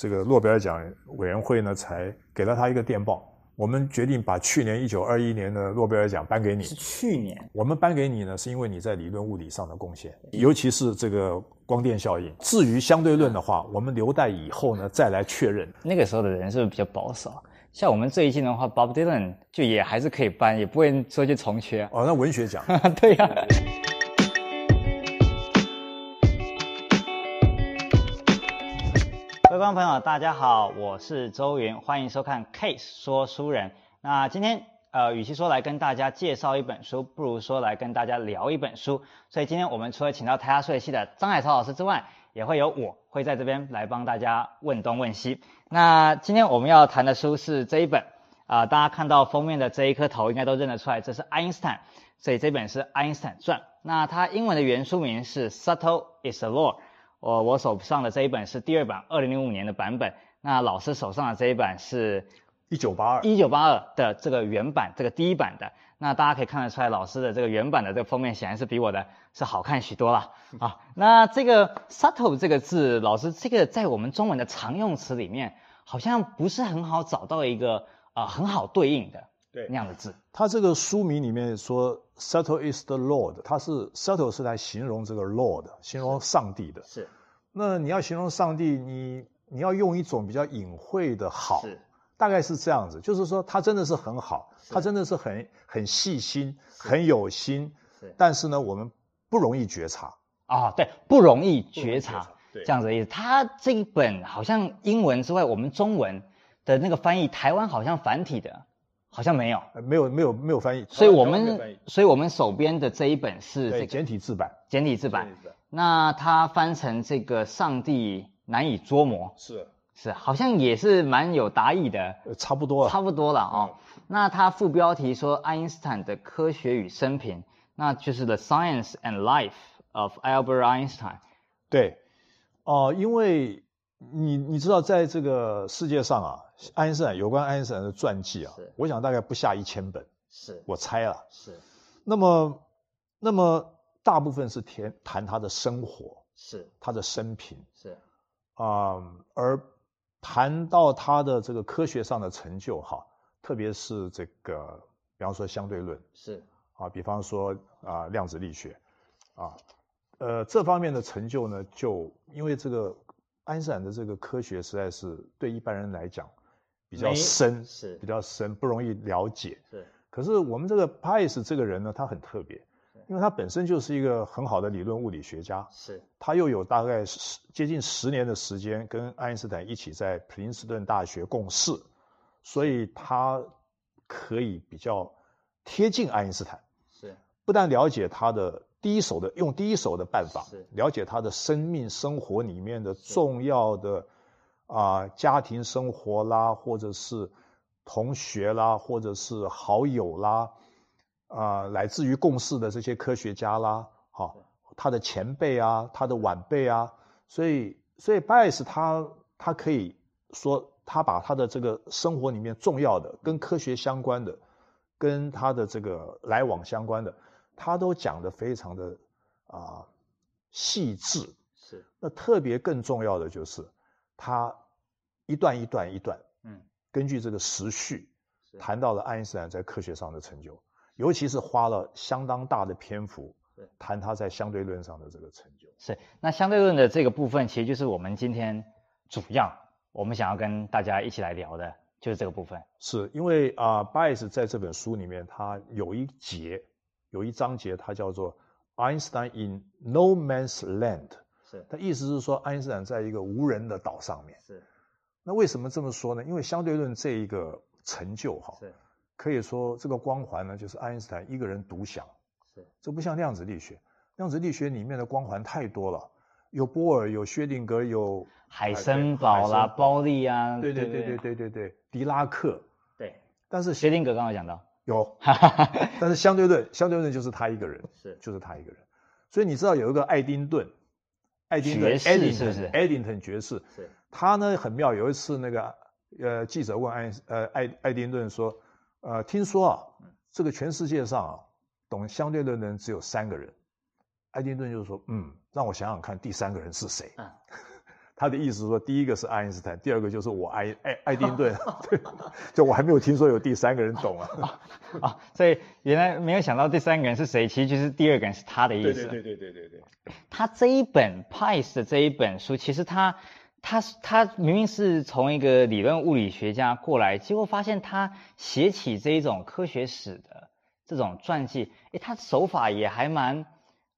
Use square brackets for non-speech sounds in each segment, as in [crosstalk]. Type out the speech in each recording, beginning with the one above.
这个诺贝尔奖委员会呢才给了他一个电报，我们决定把去年一九二一年的诺贝尔奖颁给你。是去年，我们颁给你呢，是因为你在理论物理上的贡献，尤其是这个光电效应。至于相对论的话，我们留待以后呢再来确认。那个时候的人是不是比较保守？像我们这一届的话，Bob Dylan 就也还是可以颁，也不会说去重缺。哦，那文学奖，[laughs] 对呀、啊。观众朋友，大家好，我是周云，欢迎收看 Case 说书人。那今天呃，与其说来跟大家介绍一本书，不如说来跟大家聊一本书。所以今天我们除了请到台大数学系的张海潮老师之外，也会有我会在这边来帮大家问东问西。那今天我们要谈的书是这一本啊、大家看到封面的这一颗头应该都认得出来，这是爱因斯坦，所以这本是《爱因斯坦传》。那它英文的原书名是《Subtle is the Law》。我我手上的这一本是第二版，二零零五年的版本。那老师手上的这一版是一九八二，一九八二的这个原版，这个第一版的。那大家可以看得出来，老师的这个原版的这个封面显然是比我的是好看许多了 [laughs] 啊。那这个 subtle 这个字，老师这个在我们中文的常用词里面，好像不是很好找到一个啊、呃、很好对应的对那样的字。他这个书名里面说 subtle is the Lord，它是 subtle 是来形容这个 Lord，形容上帝的。是。那你要形容上帝，你你要用一种比较隐晦的好。大概是这样子，就是说他真的是很好，他真的是很很细心，很有心。是，但是呢，我们不容易觉察啊，对，不容易觉察，对，这样子的意思。他这一本好像英文之外，我们中文的那个翻译，台湾好像繁体的，好像没有，没有没有没有翻译。所以我们所以我们手边的这一本是这个简体字版，简体字版。那它翻成这个上帝难以捉摸。是。是，好像也是蛮有达意的，差不多了，差不多了哦。嗯、那它副标题说爱因斯坦的科学与生平，那就是 The Science and Life of Albert Einstein。对，哦、呃，因为你你知道，在这个世界上啊，爱因斯坦有关爱因斯坦的传记啊，我想大概不下一千本，是我猜了，是。那么，那么大部分是谈谈他的生活，是他的生平，是啊、呃，而。谈到他的这个科学上的成就，哈，特别是这个，比方说相对论，是啊，比方说啊量子力学，啊，呃这方面的成就呢，就因为这个爱因斯坦的这个科学实在是对一般人来讲比较深，是。比较深，不容易了解。是，可是我们这个巴耶斯这个人呢，他很特别。因为他本身就是一个很好的理论物理学家，是，他又有大概十接近十年的时间跟爱因斯坦一起在普林斯顿大学共事，所以他可以比较贴近爱因斯坦，是，不但了解他的第一手的用第一手的办法，了解他的生命生活里面的重要的啊、呃、家庭生活啦，或者是同学啦，或者是好友啦。啊、呃，来自于共事的这些科学家啦，好，他的前辈啊，他的晚辈啊，所以，所以巴耶斯他他可以说，他把他的这个生活里面重要的、跟科学相关的、跟他的这个来往相关的，他都讲得非常的啊、呃、细致。是。那特别更重要的就是，他一段一段一段，嗯，根据这个时序，谈到了爱因斯坦在科学上的成就。尤其是花了相当大的篇幅谈他在相对论上的这个成就。是，那相对论的这个部分，其实就是我们今天主要我们想要跟大家一起来聊的，就是这个部分。是因为啊，巴耶斯在这本书里面，他有一节，有一章节，它叫做 Einstein in No Man's Land。是，它意思是说，爱因斯坦在一个无人的岛上面。是，那为什么这么说呢？因为相对论这一个成就，哈。是。可以说，这个光环呢，就是爱因斯坦一个人独享。是，这不像量子力学，量子力学里面的光环太多了，有波尔，有薛定格，有海森堡啦，包利啊，对对对对对对对，狄拉克。对，但是薛定格刚刚讲到有，[laughs] 但是相对论，相对论就是他一个人，是，就是他一个人。所以你知道有一个爱丁顿，爱丁顿，爱丁顿，爱丁顿爵士，是，他呢很妙。有一次那个呃记者问爱呃爱爱丁顿说。呃，听说啊，这个全世界上啊，懂相对论的人只有三个人。爱丁顿就说：“嗯，让我想想看，第三个人是谁？”嗯，他的意思是说，第一个是爱因斯坦，第二个就是我爱爱爱丁顿，[laughs] 对，就我还没有听说有第三个人懂啊。啊、[laughs] 哦，所以原来没有想到第三个人是谁，其实就是第二个人是他的意思。对对对对对对对。他这一本 Pice 的这一本书，其实他他他明明是从一个理论物理学家过来，结果发现他写起这一种科学史的这种传记，诶，他手法也还蛮。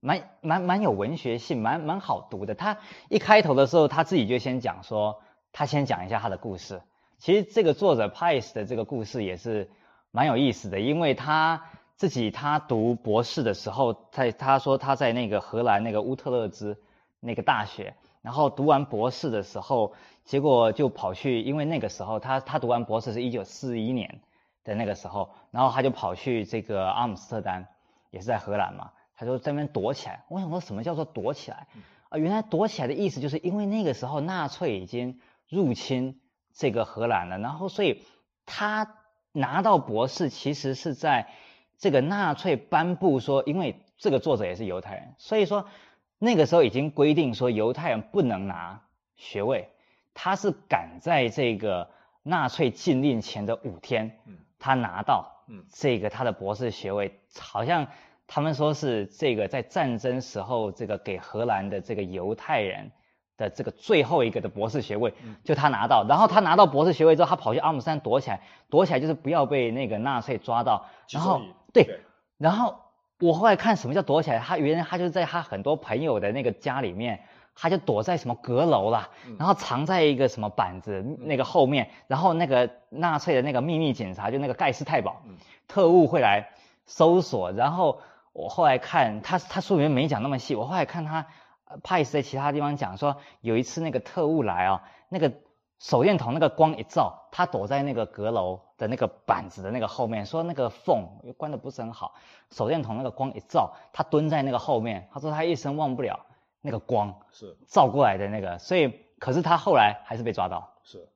蛮蛮蛮有文学性，蛮蛮好读的。他一开头的时候，他自己就先讲说，他先讲一下他的故事。其实这个作者 Pice 的这个故事也是蛮有意思的，因为他自己他读博士的时候，在他说他在那个荷兰那个乌特勒支那个大学，然后读完博士的时候，结果就跑去，因为那个时候他他读完博士是一九四一年的那个时候，然后他就跑去这个阿姆斯特丹，也是在荷兰嘛。他就在那边躲起来。我想说，什么叫做躲起来？啊，原来躲起来的意思就是因为那个时候纳粹已经入侵这个荷兰了，然后所以他拿到博士其实是在这个纳粹颁布说，因为这个作者也是犹太人，所以说那个时候已经规定说犹太人不能拿学位。他是赶在这个纳粹禁令前的五天，他拿到这个他的博士学位，好像。他们说是这个在战争时候，这个给荷兰的这个犹太人的这个最后一个的博士学位，就他拿到。然后他拿到博士学位之后，他跑去阿姆斯特丹躲起来，躲起来就是不要被那个纳粹抓到。然后对，然后我后来看什么叫躲起来，他原来他就在他很多朋友的那个家里面，他就躲在什么阁楼啦，然后藏在一个什么板子那个后面，然后那个纳粹的那个秘密警察就那个盖世太保特务会来搜索，然后。我后来看他，他书里面没讲那么细。我后来看他，Pice 在其他地方讲说，有一次那个特务来啊，那个手电筒那个光一照，他躲在那个阁楼的那个板子的那个后面，说那个缝关的不是很好，手电筒那个光一照，他蹲在那个后面，他说他一生忘不了那个光是照过来的那个，所以可是他后来还是被抓到，是，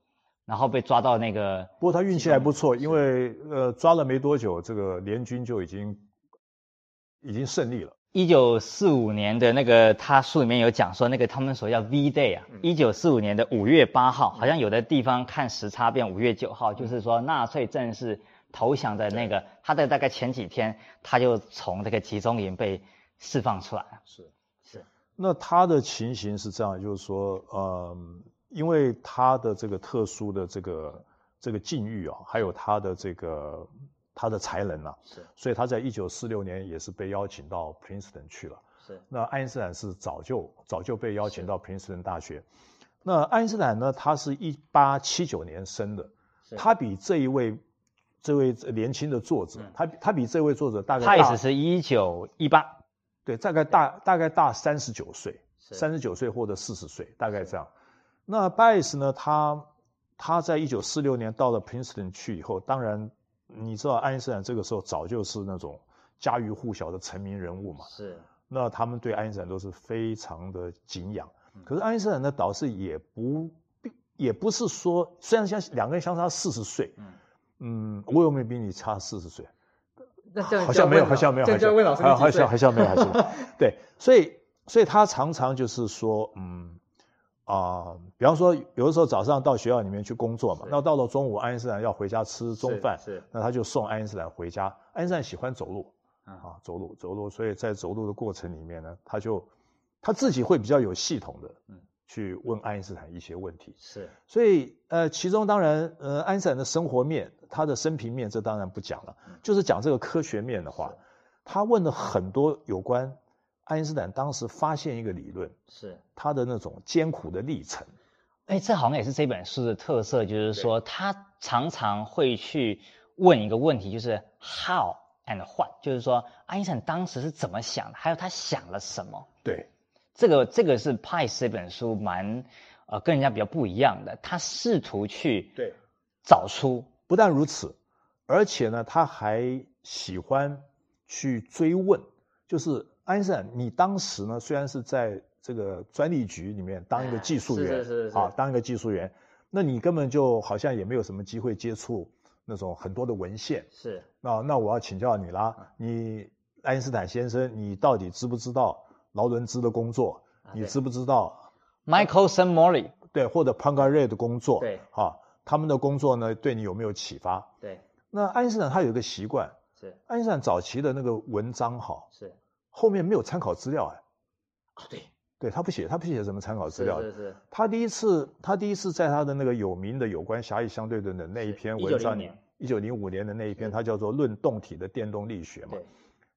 然后被抓到那个，不过他运气还不错，因为呃抓了没多久，这个联军就已经。已经胜利了。一九四五年的那个，他书里面有讲说，那个他们所谓叫 V Day 啊，一九四五年的五月八号，好像有的地方看时差变五月九号，就是说纳粹正式投降的那个，他的大概前几天，他就从这个集中营被释放出来了。是是，那他的情形是这样，就是说，嗯，因为他的这个特殊的这个这个境遇啊，还有他的这个。他的才能啊，是，所以他在一九四六年也是被邀请到 Princeton 去了。是，那爱因斯坦是早就早就被邀请到 Princeton 大学。那爱因斯坦呢，他是一八七九年生的，他比这一位这位年轻的作者，他他比这位作者大概大，他也是一九一八，对，大概大大概大三十九岁，三十九岁或者四十岁，大概这样。那 Baez 呢，他他在一九四六年到了 Princeton 去以后，当然。你知道爱因斯坦这个时候早就是那种家喻户晓的成名人物嘛？是。那他们对爱因斯坦都是非常的敬仰。可是爱因斯坦的导师也不，也不是说，虽然相两个人相差四十岁，嗯，我有没有比你差四十岁？那好像没有，好像没有，好像问老师好像好像没有，好像对，所以所以他常常就是说，嗯。啊、呃，比方说，有的时候早上到学校里面去工作嘛，那到了中午，爱因斯坦要回家吃中饭，是，是那他就送爱因斯坦回家。爱因斯坦喜欢走路，啊，走路走路，所以在走路的过程里面呢，他就他自己会比较有系统的，嗯，去问爱因斯坦一些问题，是。所以呃，其中当然呃，爱因斯坦的生活面，他的生平面，这当然不讲了，就是讲这个科学面的话，他问了很多有关。爱因斯坦当时发现一个理论，是他的那种艰苦的历程。哎，这好像也是这本书的特色，就是说他常常会去问一个问题，就是 how and what，就是说爱因斯坦当时是怎么想的，还有他想了什么。对，这个这个是 Pice 这本书蛮呃跟人家比较不一样的，他试图去对找出。不但如此，而且呢，他还喜欢去追问，就是。爱因斯坦，你当时呢，虽然是在这个专利局里面当一个技术员，是是是，啊，当一个技术员，那你根本就好像也没有什么机会接触那种很多的文献。是，那那我要请教你啦，你爱因斯坦先生，你到底知不知道劳伦兹的工作？你知不知道？Michaelson Morley 对，或者 Poincaré 的工作，对，啊，他们的工作呢，对你有没有启发？对。那爱因斯坦他有一个习惯，是爱因斯坦早期的那个文章哈，是后面没有参考资料哎，啊对，对他不写，他不写什么参考资料，是是是。他第一次，他第一次在他的那个有名的有关狭义相对论的那一篇文章里，一九零五年的那一篇，他叫做《论动体的电动力学》嘛。对。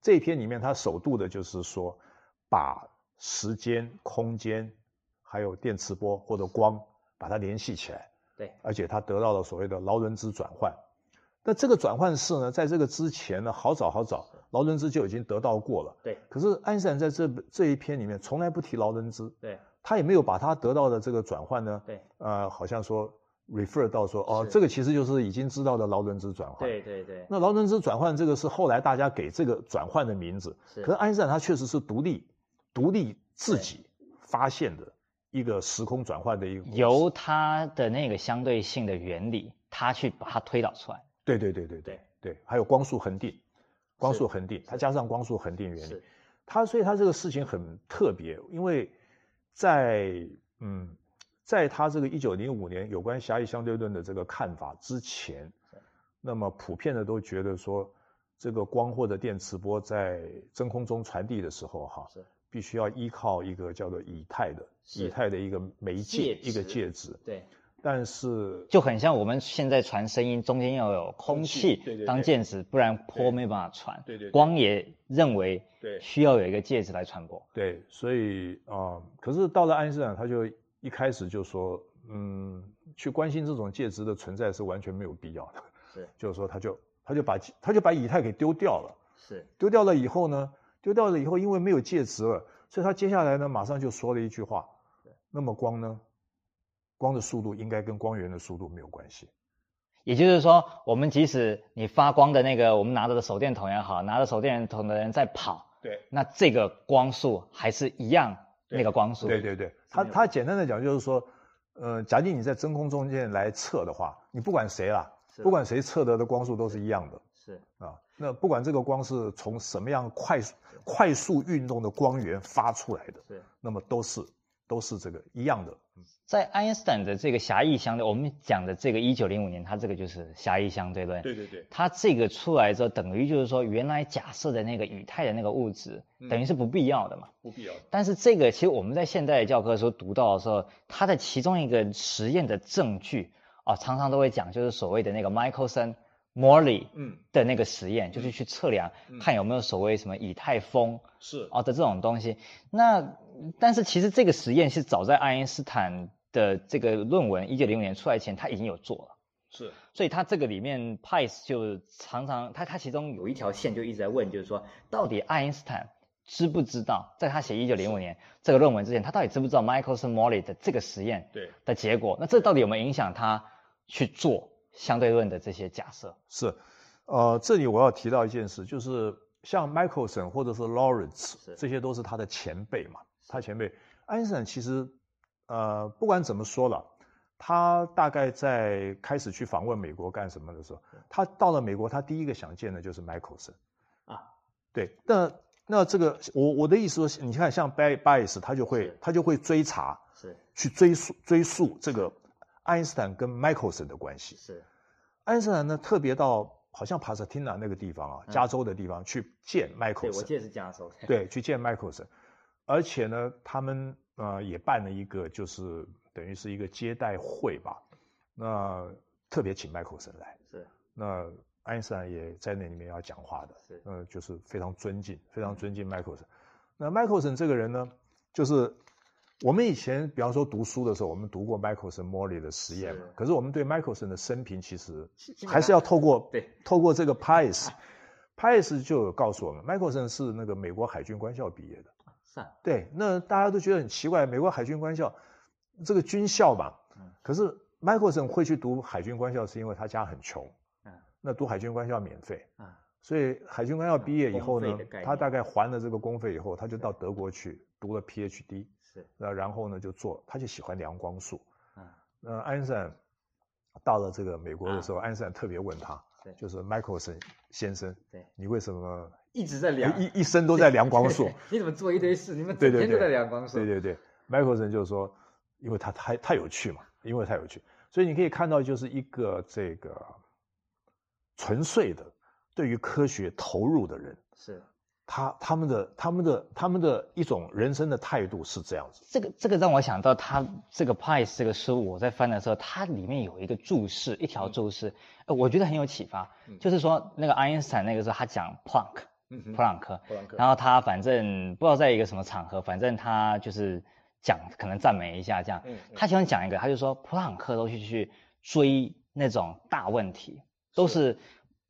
这一篇里面，他首度的就是说，把时间、空间，还有电磁波或者光，把它联系起来。对。而且他得到了所谓的劳伦兹转换。那这个转换式呢，在这个之前呢，好早好早，劳伦兹就已经得到过了。对。可是爱因斯坦在这这一篇里面从来不提劳伦兹。对。他也没有把他得到的这个转换呢，对。呃，好像说。refer 到说哦，这个其实就是已经知道的劳伦兹转换。对对对。那劳伦兹转换这个是后来大家给这个转换的名字。是。可是爱因斯坦他确实是独立、独立自己发现的一个时空转换的一个。由他的那个相对性的原理，他去把它推导出来。对对对对对对。还有光速恒定，光速恒定，它加上光速恒定原理。是。他所以它这个事情很特别，因为在嗯。在他这个一九零五年有关狭义相对论的这个看法之前，那么普遍的都觉得说，这个光或者电磁波在真空中传递的时候，哈，是必须要依靠一个叫做以太的以太的一个媒介一个介质。对。但是就很像我们现在传声音，中间要有空气当介质，不然波没办法传。对对。光也认为对需要有一个介质来传播。对，所以啊、呃，可是到了爱因斯坦，他就。一开始就说，嗯，去关心这种介质的存在是完全没有必要的。是，就是说，他就他就把他就把以太给丢掉了。是，丢掉了以后呢，丢掉了以后，因为没有介质了，所以他接下来呢，马上就说了一句话。对，那么光呢，光的速度应该跟光源的速度没有关系。也就是说，我们即使你发光的那个，我们拿着的手电筒也好，拿着手电筒的人在跑，对，那这个光速还是一样。那个光速，对对对，他他简单的讲就是说，呃，假定你在真空中间来测的话，你不管谁啦，不管谁测得的光速都是一样的，是啊，那不管这个光是从什么样快速快速运动的光源发出来的，是，那么都是都是这个一样的。在爱因斯坦的这个狭义相对，我们讲的这个一九零五年，它这个就是狭义相对论。对对对。它这个出来之后，等于就是说，原来假设的那个以太的那个物质，等于是不必要的嘛。不必要。但是这个其实我们在现代的教科书读到的时候，它的其中一个实验的证据啊，常常都会讲，就是所谓的那个 Michelson Morley 嗯的那个实验，就是去测量看有没有所谓什么以太风是啊的这种东西。那但是其实这个实验是早在爱因斯坦。的这个论文一九零五年出来前，他已经有做了，是，所以他这个里面，Pice 就常常他他其中有一条线就一直在问，就是说到底爱因斯坦知不知道，在他写一九零五年这个论文之前，他到底知不知道 Michelson-Morley 的这个实验对的结果？那这到底有没有影响他去做相对论的这些假设？是，呃，这里我要提到一件事，就是像 Michelson 或者是 Lawrence 这些都是他的前辈嘛，他前辈爱因斯坦其实。呃，不管怎么说了，他大概在开始去访问美国干什么的时候，他到了美国，他第一个想见的就是麦克森啊。对，那那这个我我的意思说，你看像 Bayes 他就会他就会追查，是去追溯追溯这个爱因斯坦跟麦克森的关系。是，爱因斯坦呢特别到好像帕萨汀纳那个地方啊，加州的地方去见麦克森。对，我记得是加州。对，去见麦克森，而且呢，他们。呃，也办了一个，就是等于是一个接待会吧。那特别请麦克森来，是。那爱因斯坦也在那里面要讲话的，是。呃，就是非常尊敬，非常尊敬麦克森。那麦克森这个人呢，就是我们以前比方说读书的时候，我们读过麦克森、莫里的实验嘛。可是我们对麦克森的生平其实还是要透过对透过这个 [laughs] Pice，Pice 就有告诉我们，麦克森是那个美国海军官校毕业的。对，那大家都觉得很奇怪，美国海军官校，这个军校嘛，可是麦克森会去读海军官校，是因为他家很穷，那读海军官校免费，所以海军官校毕业以后呢，他大概还了这个公费以后，他就到德国去读了 PhD，是，那然后呢就做，他就喜欢量光速，那爱因斯坦到了这个美国的时候，爱因斯坦特别问他，就是麦克森先生，对，你为什么？一直在量，一一生都在量光速。[laughs] 你怎么做一堆事？你们整天都在量光速。对对对，麦克森就是说，因为他太太有趣嘛，因为太有趣，所以你可以看到就是一个这个纯粹的对于科学投入的人是。他他们的他们的他们的一种人生的态度是这样子。这个这个让我想到他这个 Pies 这个书，我在翻的时候，它里面有一个注释，一条注释，呃，我觉得很有启发。就是说那个爱因斯坦那个时候他讲 Planck，普朗克，然后他反正不知道在一个什么场合，反正他就是讲可能赞美一下这样。他喜欢讲一个，他就说普朗克都去去追那种大问题，都是。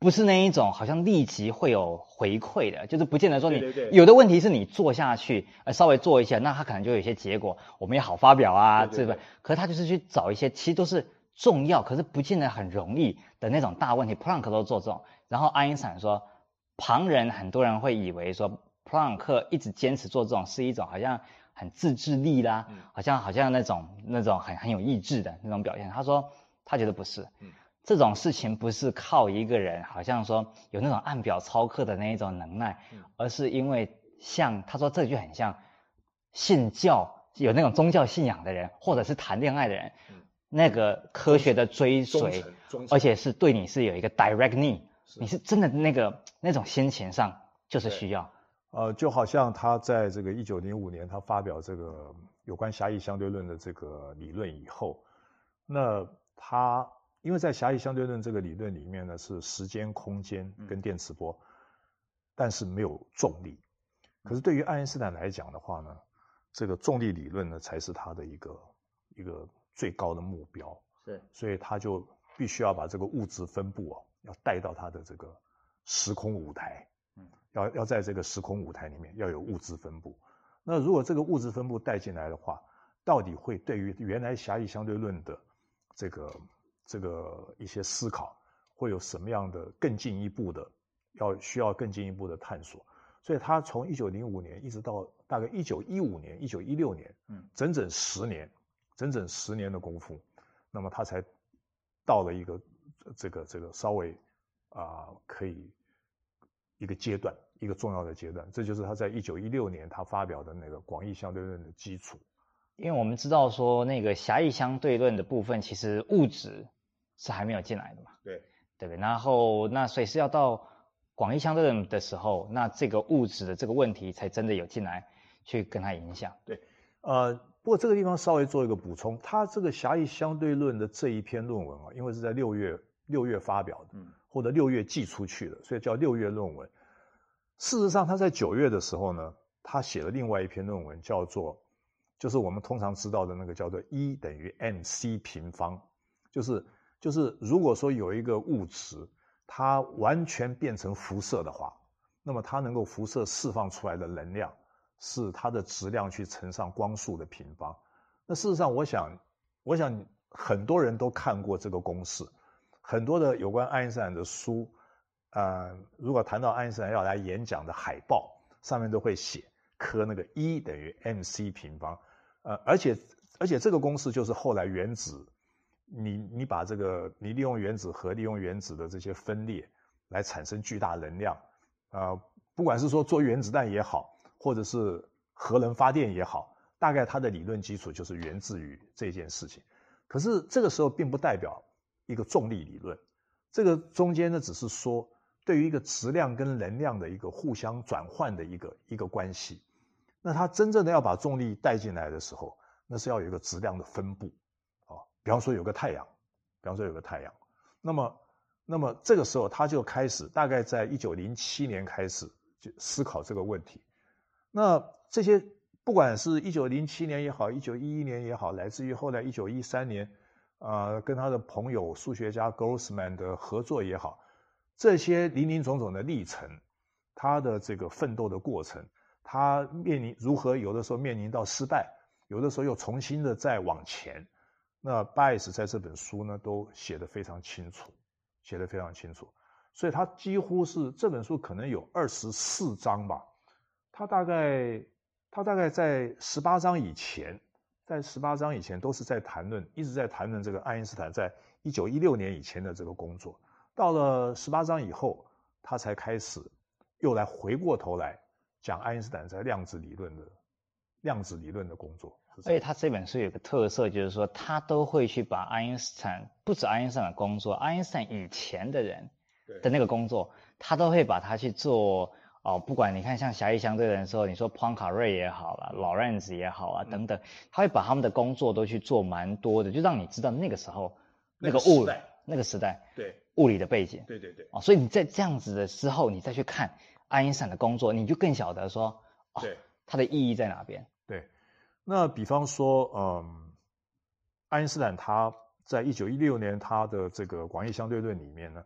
不是那一种好像立即会有回馈的，就是不见得说你有的问题是你做下去，呃，稍微做一下，那他可能就有一些结果，我们也好发表啊，对不对？可是他就是去找一些其实都是重要，可是不见得很容易的那种大问题。普朗克都做这种，然后爱因斯坦说，旁人很多人会以为说普朗克一直坚持做这种是一种好像很自制力啦，好像好像那种那种很很有意志的那种表现。他说他觉得不是。这种事情不是靠一个人，好像说有那种按表操课的那一种能耐，而是因为像他说，这句很像信教有那种宗教信仰的人，或者是谈恋爱的人，那个科学的追随，而且是对你是有一个 direct need，你是真的那个那种心情上就是需要。呃，就好像他在这个一九零五年他发表这个有关狭义相对论的这个理论以后，那他。因为在狭义相对论这个理论里面呢，是时间、空间跟电磁波，但是没有重力。可是对于爱因斯坦来讲的话呢，这个重力理论呢才是他的一个一个最高的目标。是，所以他就必须要把这个物质分布啊，要带到他的这个时空舞台。嗯，要要在这个时空舞台里面要有物质分布。那如果这个物质分布带进来的话，到底会对于原来狭义相对论的这个？这个一些思考会有什么样的更进一步的，要需要更进一步的探索。所以他从一九零五年一直到大概一九一五年、一九一六年，嗯，整整十年，整整十年的功夫，那么他才到了一个这个这个稍微啊、呃、可以一个阶段，一个重要的阶段。这就是他在一九一六年他发表的那个广义相对论的基础。因为我们知道说那个狭义相对论的部分，其实物质。是还没有进来的嘛？对，对不对？然后那所以是要到广义相对论的时候，那这个物质的这个问题才真的有进来去跟它影响。对，呃，不过这个地方稍微做一个补充，他这个狭义相对论的这一篇论文啊，因为是在六月六月发表的，嗯，或者六月寄出去的，所以叫六月论文。事实上，他在九月的时候呢，他写了另外一篇论文，叫做就是我们通常知道的那个叫做 E 等于 mc 平方，就是。就是如果说有一个物质，它完全变成辐射的话，那么它能够辐射释放出来的能量是它的质量去乘上光速的平方。那事实上，我想，我想很多人都看过这个公式，很多的有关爱因斯坦的书，呃，如果谈到爱因斯坦要来演讲的海报，上面都会写刻那个 E 等于 mc 平方，呃，而且而且这个公式就是后来原子。你你把这个你利用原子核利用原子的这些分裂来产生巨大能量，啊、呃，不管是说做原子弹也好，或者是核能发电也好，大概它的理论基础就是源自于这件事情。可是这个时候并不代表一个重力理论，这个中间呢只是说对于一个质量跟能量的一个互相转换的一个一个关系。那它真正的要把重力带进来的时候，那是要有一个质量的分布。啊比方说有个太阳，比方说有个太阳，那么，那么这个时候他就开始，大概在一九零七年开始就思考这个问题。那这些不管是一九零七年也好，一九一一年也好，来自于后来一九一三年，呃，跟他的朋友数学家 Grossman 的合作也好，这些林林总总的历程，他的这个奋斗的过程，他面临如何有的时候面临到失败，有的时候又重新的再往前。那 Baez 在这本书呢，都写得非常清楚，写得非常清楚，所以他几乎是这本书可能有二十四章吧，他大概他大概在十八章以前，在十八章以前都是在谈论，一直在谈论这个爱因斯坦在一九一六年以前的这个工作，到了十八章以后，他才开始又来回过头来讲爱因斯坦在量子理论的量子理论的工作。而且他这本书有个特色，就是说他都会去把爱因斯坦，不止爱因斯坦的工作，爱因斯坦以前的人的那个工作，他都会把它去做。哦，不管你看像狭义相对论的时候，你说普朗卡瑞也好了，劳伦兹也好啊，等等，他会把他们的工作都去做蛮多的，就让你知道那个时候那个物理那个时代对物理的背景，对对对。哦，所以你在这样子的时候，你再去看爱因斯坦的工作，你就更晓得说，哦，对，它的意义在哪边？对。那比方说，嗯，爱因斯坦他在一九一六年他的这个广义相对论里面呢，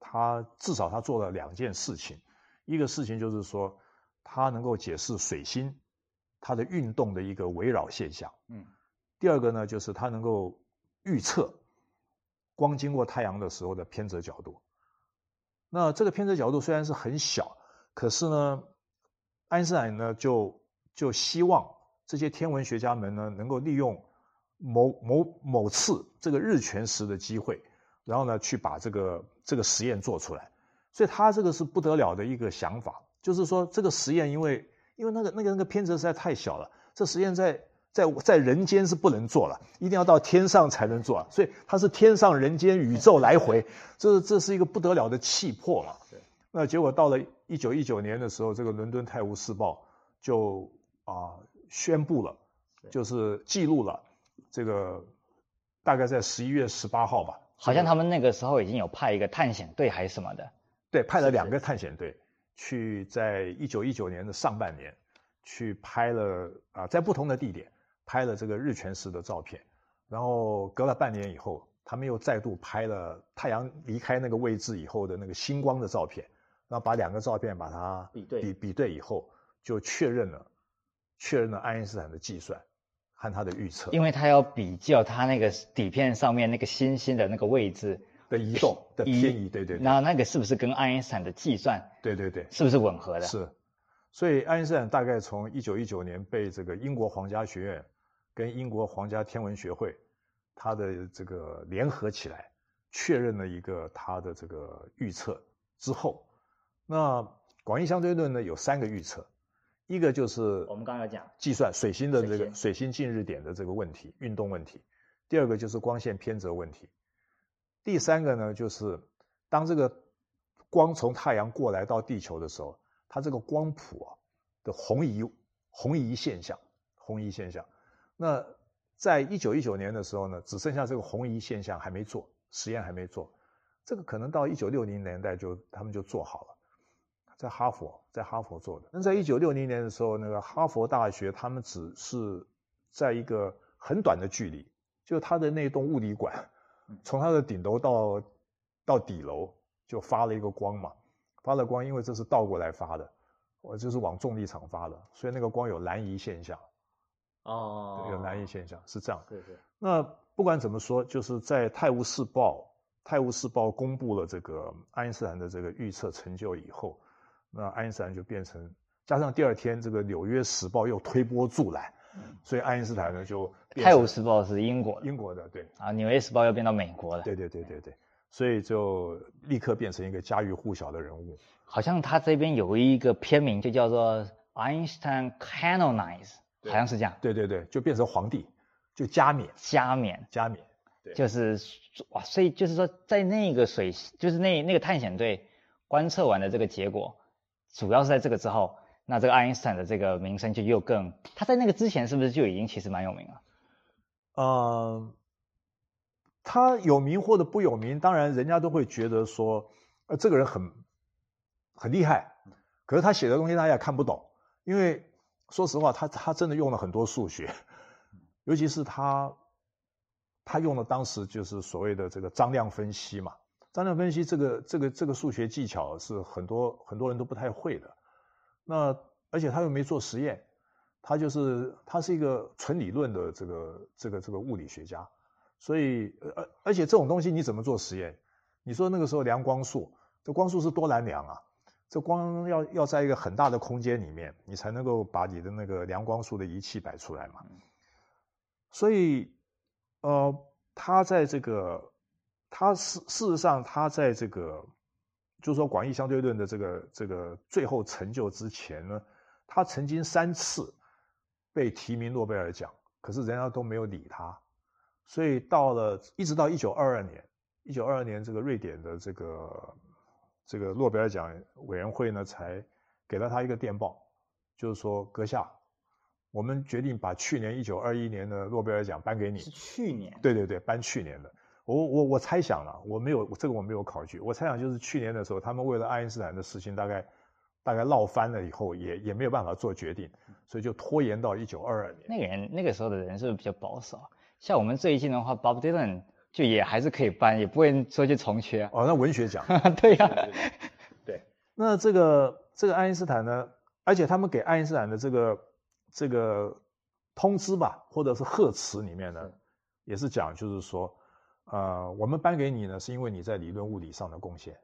他至少他做了两件事情。一个事情就是说，它能够解释水星它的运动的一个围绕现象。嗯。第二个呢，就是它能够预测光经过太阳的时候的偏折角度。那这个偏折角度虽然是很小，可是呢，爱因斯坦呢就就希望这些天文学家们呢能够利用某某某次这个日全食的机会，然后呢去把这个这个实验做出来。所以他这个是不得了的一个想法，就是说这个实验，因为因为那个那个那个偏折实在太小了，这实验在在在人间是不能做了，一定要到天上才能做。所以它是天上人间宇宙来回，这这是一个不得了的气魄了。那结果到了一九一九年的时候，这个伦敦《泰晤士报》就啊宣布了，就是记录了这个大概在十一月十八号吧，好像他们那个时候已经有派一个探险队还是什么的。对，派了两个探险队，去在一九一九年的上半年，去拍了啊，在不同的地点拍了这个日全食的照片，然后隔了半年以后，他们又再度拍了太阳离开那个位置以后的那个星光的照片，然后把两个照片把它比对比比对以后，就确认了，确认了爱因斯坦的计算和他的预测，因为他要比较他那个底片上面那个星星的那个位置。的移动的偏移，对对，那那个是不是跟爱因斯坦的计算，对对对，是不是吻合的？是，所以爱因斯坦大概从一九一九年被这个英国皇家学院跟英国皇家天文学会，他的这个联合起来确认了一个他的这个预测之后，那广义相对论呢有三个预测，一个就是我们刚刚讲计算水星的这个水星近日点的这个问题运动问题，第二个就是光线偏折问题。第三个呢，就是当这个光从太阳过来到地球的时候，它这个光谱啊的红移红移现象，红移现象。那在一九一九年的时候呢，只剩下这个红移现象还没做实验，还没做。这个可能到一九六零年代就他们就做好了，在哈佛，在哈佛做的。那在一九六零年的时候，那个哈佛大学他们只是在一个很短的距离，就它的那栋物理馆。从它的顶楼到到底楼就发了一个光嘛，发了光，因为这是倒过来发的，我就是往重力场发的，所以那个光有蓝移现象。哦，有蓝移现象是这样。对对。那不管怎么说，就是在《泰晤士报》《泰晤士报》公布了这个爱因斯坦的这个预测成就以后，那爱因斯坦就变成，加上第二天这个《纽约时报》又推波助澜。所以爱因斯坦呢，就《泰晤士报》是英国的，英国的对啊，《纽约时报》要变到美国了，对对对对对，所以就立刻变成一个家喻户晓的人物。好像他这边有一个片名，就叫做 Einstein Canonized，好像是这样。对对对，就变成皇帝，就加冕，加冕，加冕，对，就是哇，所以就是说，在那个水，就是那那个探险队观测完的这个结果，主要是在这个之后。那这个爱因斯坦的这个名声就又更，他在那个之前是不是就已经其实蛮有名了？嗯，他有名或者不有名，当然人家都会觉得说，呃，这个人很很厉害，可是他写的东西大家也看不懂，因为说实话，他他真的用了很多数学，尤其是他他用了当时就是所谓的这个张量分析嘛，张量分析这个这个这个数学技巧是很多很多人都不太会的。那而且他又没做实验，他就是他是一个纯理论的这个这个这个物理学家，所以而而且这种东西你怎么做实验？你说那个时候量光速，这光速是多难量啊？这光要要在一个很大的空间里面，你才能够把你的那个量光速的仪器摆出来嘛。所以，呃，他在这个，他事事实上他在这个。就是说，广义相对论的这个这个最后成就之前呢，他曾经三次被提名诺贝尔奖，可是人家都没有理他，所以到了一直到一九二二年，一九二二年这个瑞典的这个这个诺贝尔奖委员会呢，才给了他一个电报，就是说阁下，我们决定把去年一九二一年的诺贝尔奖颁给你。是去年？对对对，颁去年的。我我我猜想了，我没有这个我没有考据，我猜想就是去年的时候，他们为了爱因斯坦的事情，大概大概闹翻了以后，也也没有办法做决定，所以就拖延到一九二二年。那个人那个时候的人是不是比较保守？像我们最近的话，Bob Dylan 就也还是可以颁，也不会说去重缺。哦，那文学奖。[laughs] 对呀、[laughs] 对。那这个这个爱因斯坦呢？而且他们给爱因斯坦的这个这个通知吧，或者是贺词里面呢，也是讲，就是说，呃，我们颁给你呢，是因为你在理论物理上的贡献，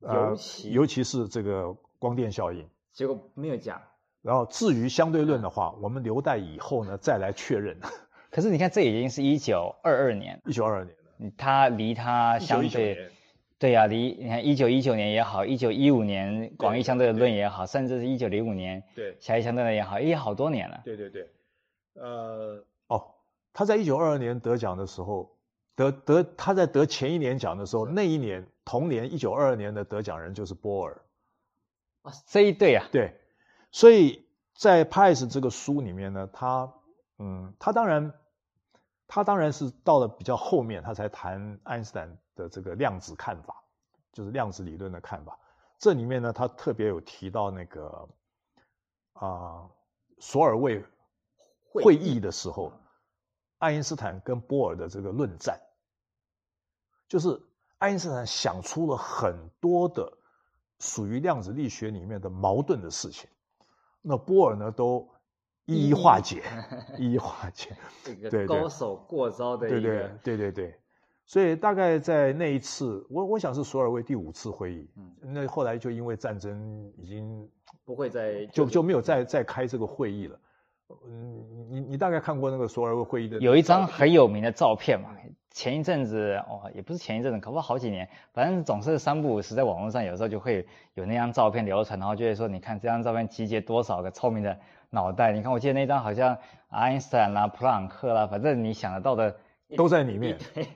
尤其、呃、尤其是这个光电效应。结果没有奖。然后至于相对论的话，我们留待以后呢再来确认。[laughs] 可是你看，这已经是一九二二年，一九二二年了，他离他相对。对呀、啊，离你看一九一九年也好，一九一五年广义相对论也好，甚至是一九零五年对狭义相对论也好，也好多年了。对对对，呃，哦，他在一九二二年得奖的时候，得得他在得前一年奖的时候，那一年同年一九二二年的得奖人就是波尔。啊，这一对啊。对，所以在派斯这个书里面呢，他嗯，他当然他当然是到了比较后面，他才谈爱因斯坦。的这个量子看法，就是量子理论的看法。这里面呢，他特别有提到那个啊、呃，索尔卫会议的时候，爱因斯坦跟波尔的这个论战，就是爱因斯坦想出了很多的属于量子力学里面的矛盾的事情，那波尔呢都一一化解，一一化解。[laughs] 这个高手过招的一个，对对对对对。所以大概在那一次，我我想是索尔维第五次会议，嗯，那后来就因为战争已经不会再就就没有再再开这个会议了。嗯，你你大概看过那个索尔维会议的？有一张很有名的照片嘛，前一阵子哦，也不是前一阵子，可不好好几年，反正总是三不五时在网络上有时候就会有那张照片流传，然后就会说，你看这张照片集结多少个聪明的脑袋？你看我记得那张好像爱因斯坦啦、普朗克啦，反正你想得到的都在里面。[laughs]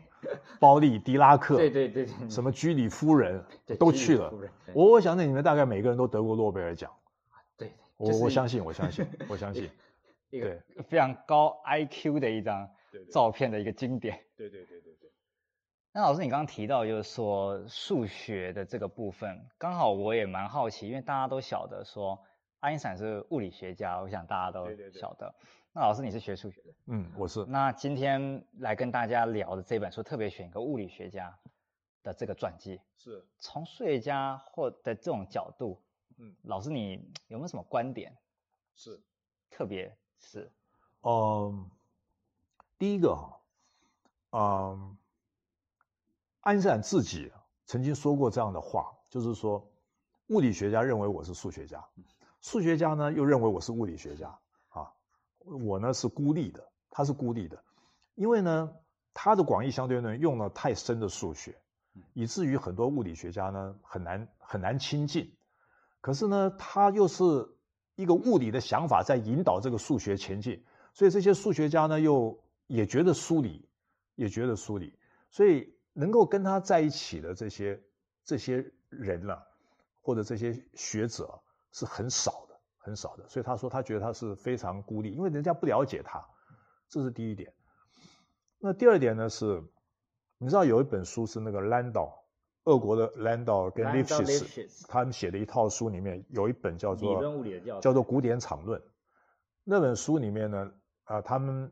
包利、狄拉克，对对对，什么居里夫人都去了。我我想那里面大概每个人都得过诺贝尔奖。对，我我相信，我相信，我相信。[laughs] 一个非常高 IQ 的一张照片的一个经典。对对对对对。那老师，你刚刚提到就是说数学的这个部分，刚好我也蛮好奇，因为大家都晓得说爱因斯坦是物理学家，我想大家都晓得。那老师，你是学数学的？嗯，我是。那今天来跟大家聊的这本书，特别选一个物理学家的这个传记，是从数学家或的这种角度，嗯，老师你有没有什么观点？是，特别是，嗯，第一个哈，嗯，爱因斯坦自己曾经说过这样的话，就是说，物理学家认为我是数学家，数学家呢又认为我是物理学家啊。我呢是孤立的，他是孤立的，因为呢他的广义相对论用了太深的数学，以至于很多物理学家呢很难很难亲近。可是呢他又是一个物理的想法在引导这个数学前进，所以这些数学家呢又也觉得疏离，也觉得疏离，所以能够跟他在一起的这些这些人呢，或者这些学者是很少的。很少的，所以他说他觉得他是非常孤立，因为人家不了解他，这是第一点。那第二点呢是，你知道有一本书是那个兰道，俄国的兰道跟利夫西茨他们写的一套书里面有一本叫做叫做古典场论。那本书里面呢，啊，他们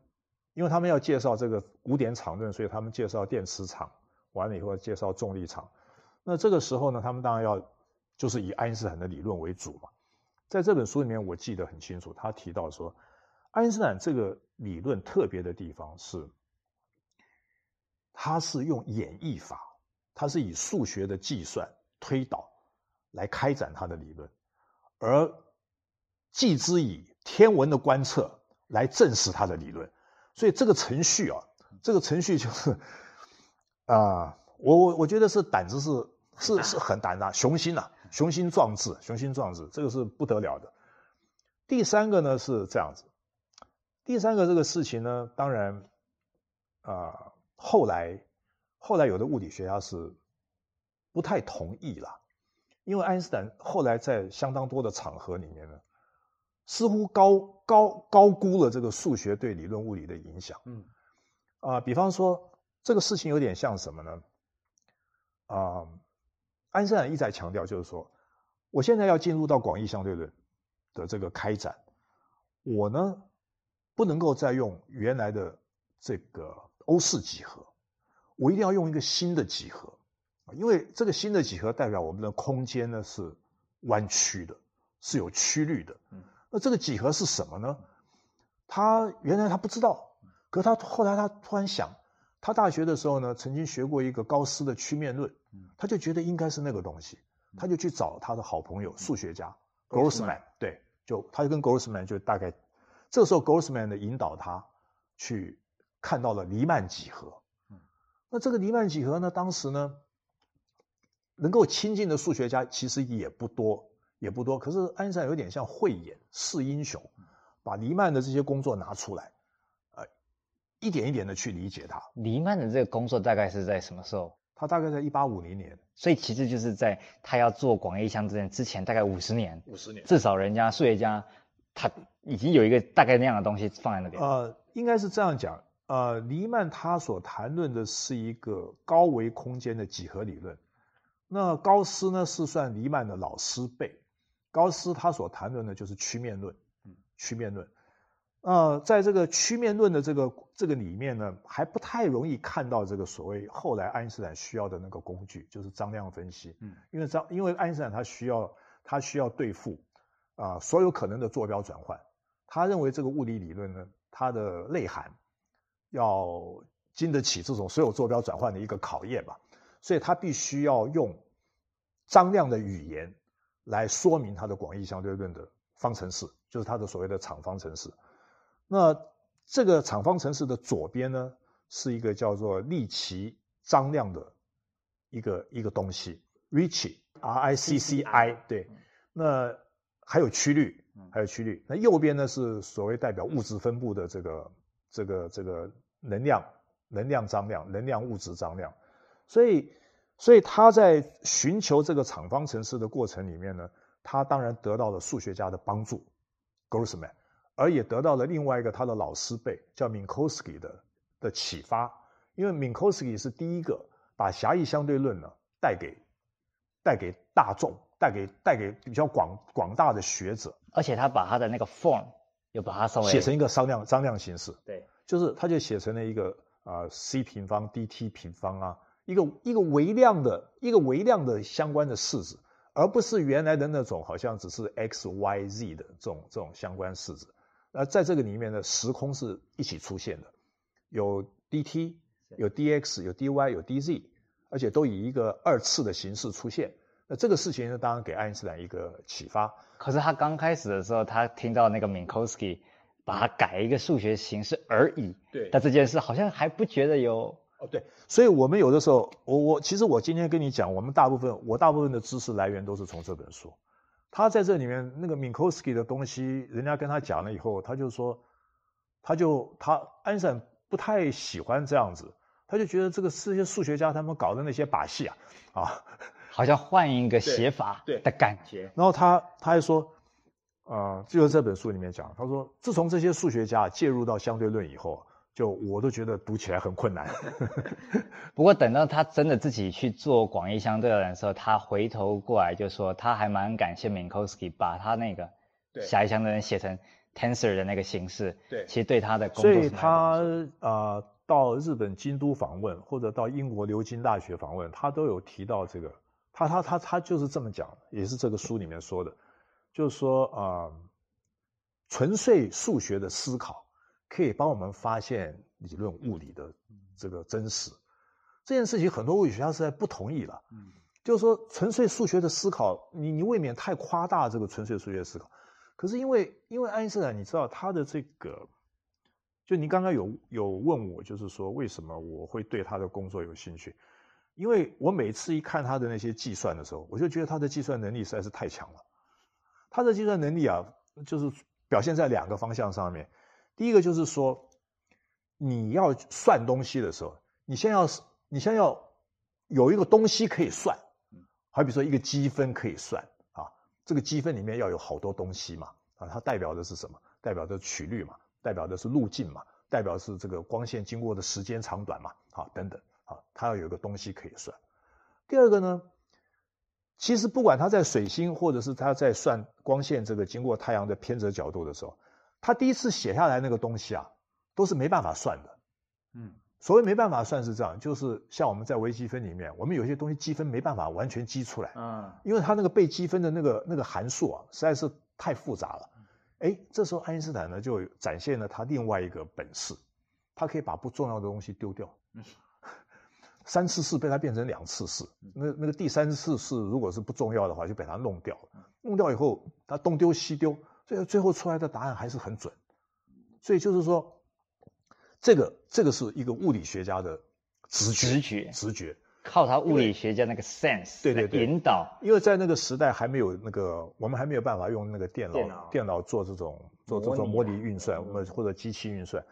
因为他们要介绍这个古典场论，所以他们介绍电磁场，完了以后介绍重力场。那这个时候呢，他们当然要就是以爱因斯坦的理论为主嘛。在这本书里面，我记得很清楚，他提到说，爱因斯坦这个理论特别的地方是，他是用演绎法，他是以数学的计算推导来开展他的理论，而继之以天文的观测来证实他的理论。所以这个程序啊，这个程序就是啊、我我我觉得是胆子是是是很胆大，雄心呐、啊。雄心壮志，雄心壮志，这个是不得了的。第三个呢是这样子，第三个这个事情呢，当然啊、后来后来有的物理学家是不太同意了，因为爱因斯坦后来在相当多的场合里面呢，似乎高高高估了这个数学对理论物理的影响。嗯，啊、呃，比方说这个事情有点像什么呢？啊、呃，爱因斯坦一再强调，就是说，我现在要进入到广义相对论的这个开展，我呢不能够再用原来的这个欧式几何，我一定要用一个新的几何，因为这个新的几何代表我们的空间呢是弯曲的，是有曲率的。嗯，那这个几何是什么呢？他原来他不知道，可是他后来他突然想，他大学的时候呢曾经学过一个高斯的曲面论。他就觉得应该是那个东西，他就去找他的好朋友数学家 Grossman，对，就他就跟 Grossman 就大概，这时候 Grossman 呢引导他去看到了黎曼几何。那这个黎曼几何呢，当时呢能够亲近的数学家其实也不多，也不多。可是爱因斯坦有点像慧眼识英雄，把黎曼的这些工作拿出来，呃，一点一点的去理解它。黎曼的这个工作大概是在什么时候？他大概在一八五零年，所以其实就是在他要做广义相对论之前，大概五十年，五十年，至少人家数学家他已经有一个大概那样的东西放在那边。呃，应该是这样讲，呃，黎曼他所谈论的是一个高维空间的几何理论，那高斯呢是算黎曼的老师辈，高斯他所谈论的就是曲面论，嗯，曲面论。呃，在这个曲面论的这个这个里面呢，还不太容易看到这个所谓后来爱因斯坦需要的那个工具，就是张量分析。嗯，因为张，因为爱因斯坦他需要他需要对付啊、呃、所有可能的坐标转换，他认为这个物理理论呢，它的内涵要经得起这种所有坐标转换的一个考验吧，所以他必须要用张量的语言来说明它的广义相对论的方程式，就是它的所谓的场方程式。那这个场方程式的左边呢，是一个叫做利奇张量的一个一个东西，Ricci R I C C I 对，那还有曲率，还有曲率。那右边呢是所谓代表物质分布的这个这个这个能量能量张量能量物质张量，所以所以他在寻求这个场方程式的过程里面呢，他当然得到了数学家的帮助，Grossman。而也得到了另外一个他的老师辈叫 Minkowski 的的启发，因为 Minkowski 是第一个把狭义相对论呢带给带给大众，带给带给比较广广大的学者，而且他把他的那个 form 又把它稍微写成一个商量张量形式，对，就是他就写成了一个啊、呃、c 平方 dt 平方啊，一个一个微量的一个微量的相关的式子，而不是原来的那种好像只是 x y z 的这种这种相关式子。那在这个里面呢，时空是一起出现的，有 dt，有 dx，有 dy，有 dz，而且都以一个二次的形式出现。那这个事情呢，当然给爱因斯坦一个启发。可是他刚开始的时候，他听到那个 Minkowski 把它改一个数学形式而已。对。但这件事好像还不觉得有。哦，对。所以我们有的时候，我我其实我今天跟你讲，我们大部分我大部分的知识来源都是从这本书。他在这里面那个 Minkowski 的东西，人家跟他讲了以后，他就说，他就他安森不太喜欢这样子，他就觉得这个这些数学家他们搞的那些把戏啊，啊，好像换一个写法对的感觉。然后他他还说，呃，就是这本书里面讲，他说自从这些数学家介入到相对论以后。就我都觉得读起来很困难，[laughs] 不过等到他真的自己去做广义相对论的时候，他回头过来就说他还蛮感谢 Minkowski 把他那个狭义相对论写成 tensor 的那个形式，对，其实对他的工作。所以他啊、呃、到日本京都访问或者到英国牛津大学访问，他都有提到这个，他他他他就是这么讲，也是这个书里面说的，就是说啊、呃，纯粹数学的思考。可以帮我们发现理论物理的这个真实，这件事情很多物理学家实在不同意了。嗯，就是说纯粹数学的思考，你你未免太夸大这个纯粹数学思考。可是因为因为爱因斯坦，你知道他的这个，就你刚刚有有问我，就是说为什么我会对他的工作有兴趣？因为我每次一看他的那些计算的时候，我就觉得他的计算能力实在是太强了。他的计算能力啊，就是表现在两个方向上面。第一个就是说，你要算东西的时候，你先要你先要有一个东西可以算，好比说一个积分可以算啊，这个积分里面要有好多东西嘛啊，它代表的是什么？代表的曲率嘛，代表的是路径嘛，代表是这个光线经过的时间长短嘛，啊等等啊，它要有一个东西可以算。第二个呢，其实不管它在水星或者是它在算光线这个经过太阳的偏折角度的时候，他第一次写下来那个东西啊，都是没办法算的。嗯，所谓没办法算是这样，就是像我们在微积分里面，我们有些东西积分没办法完全积出来，嗯，因为他那个被积分的那个那个函数啊，实在是太复杂了。哎，这时候爱因斯坦呢就展现了他另外一个本事，他可以把不重要的东西丢掉。三次式被他变成两次式，那那个第三次式如果是不重要的话，就被他弄掉了。弄掉以后，他东丢西丢，最后最后出来的答案还是很准。所以就是说，这个这个是一个物理学家的直觉，直觉，直觉。靠他物理学家那个 sense 对对对引导，因为在那个时代还没有那个，我们还没有办法用那个电脑电脑，电脑做这种做这种模拟运算，或者或者机器运算，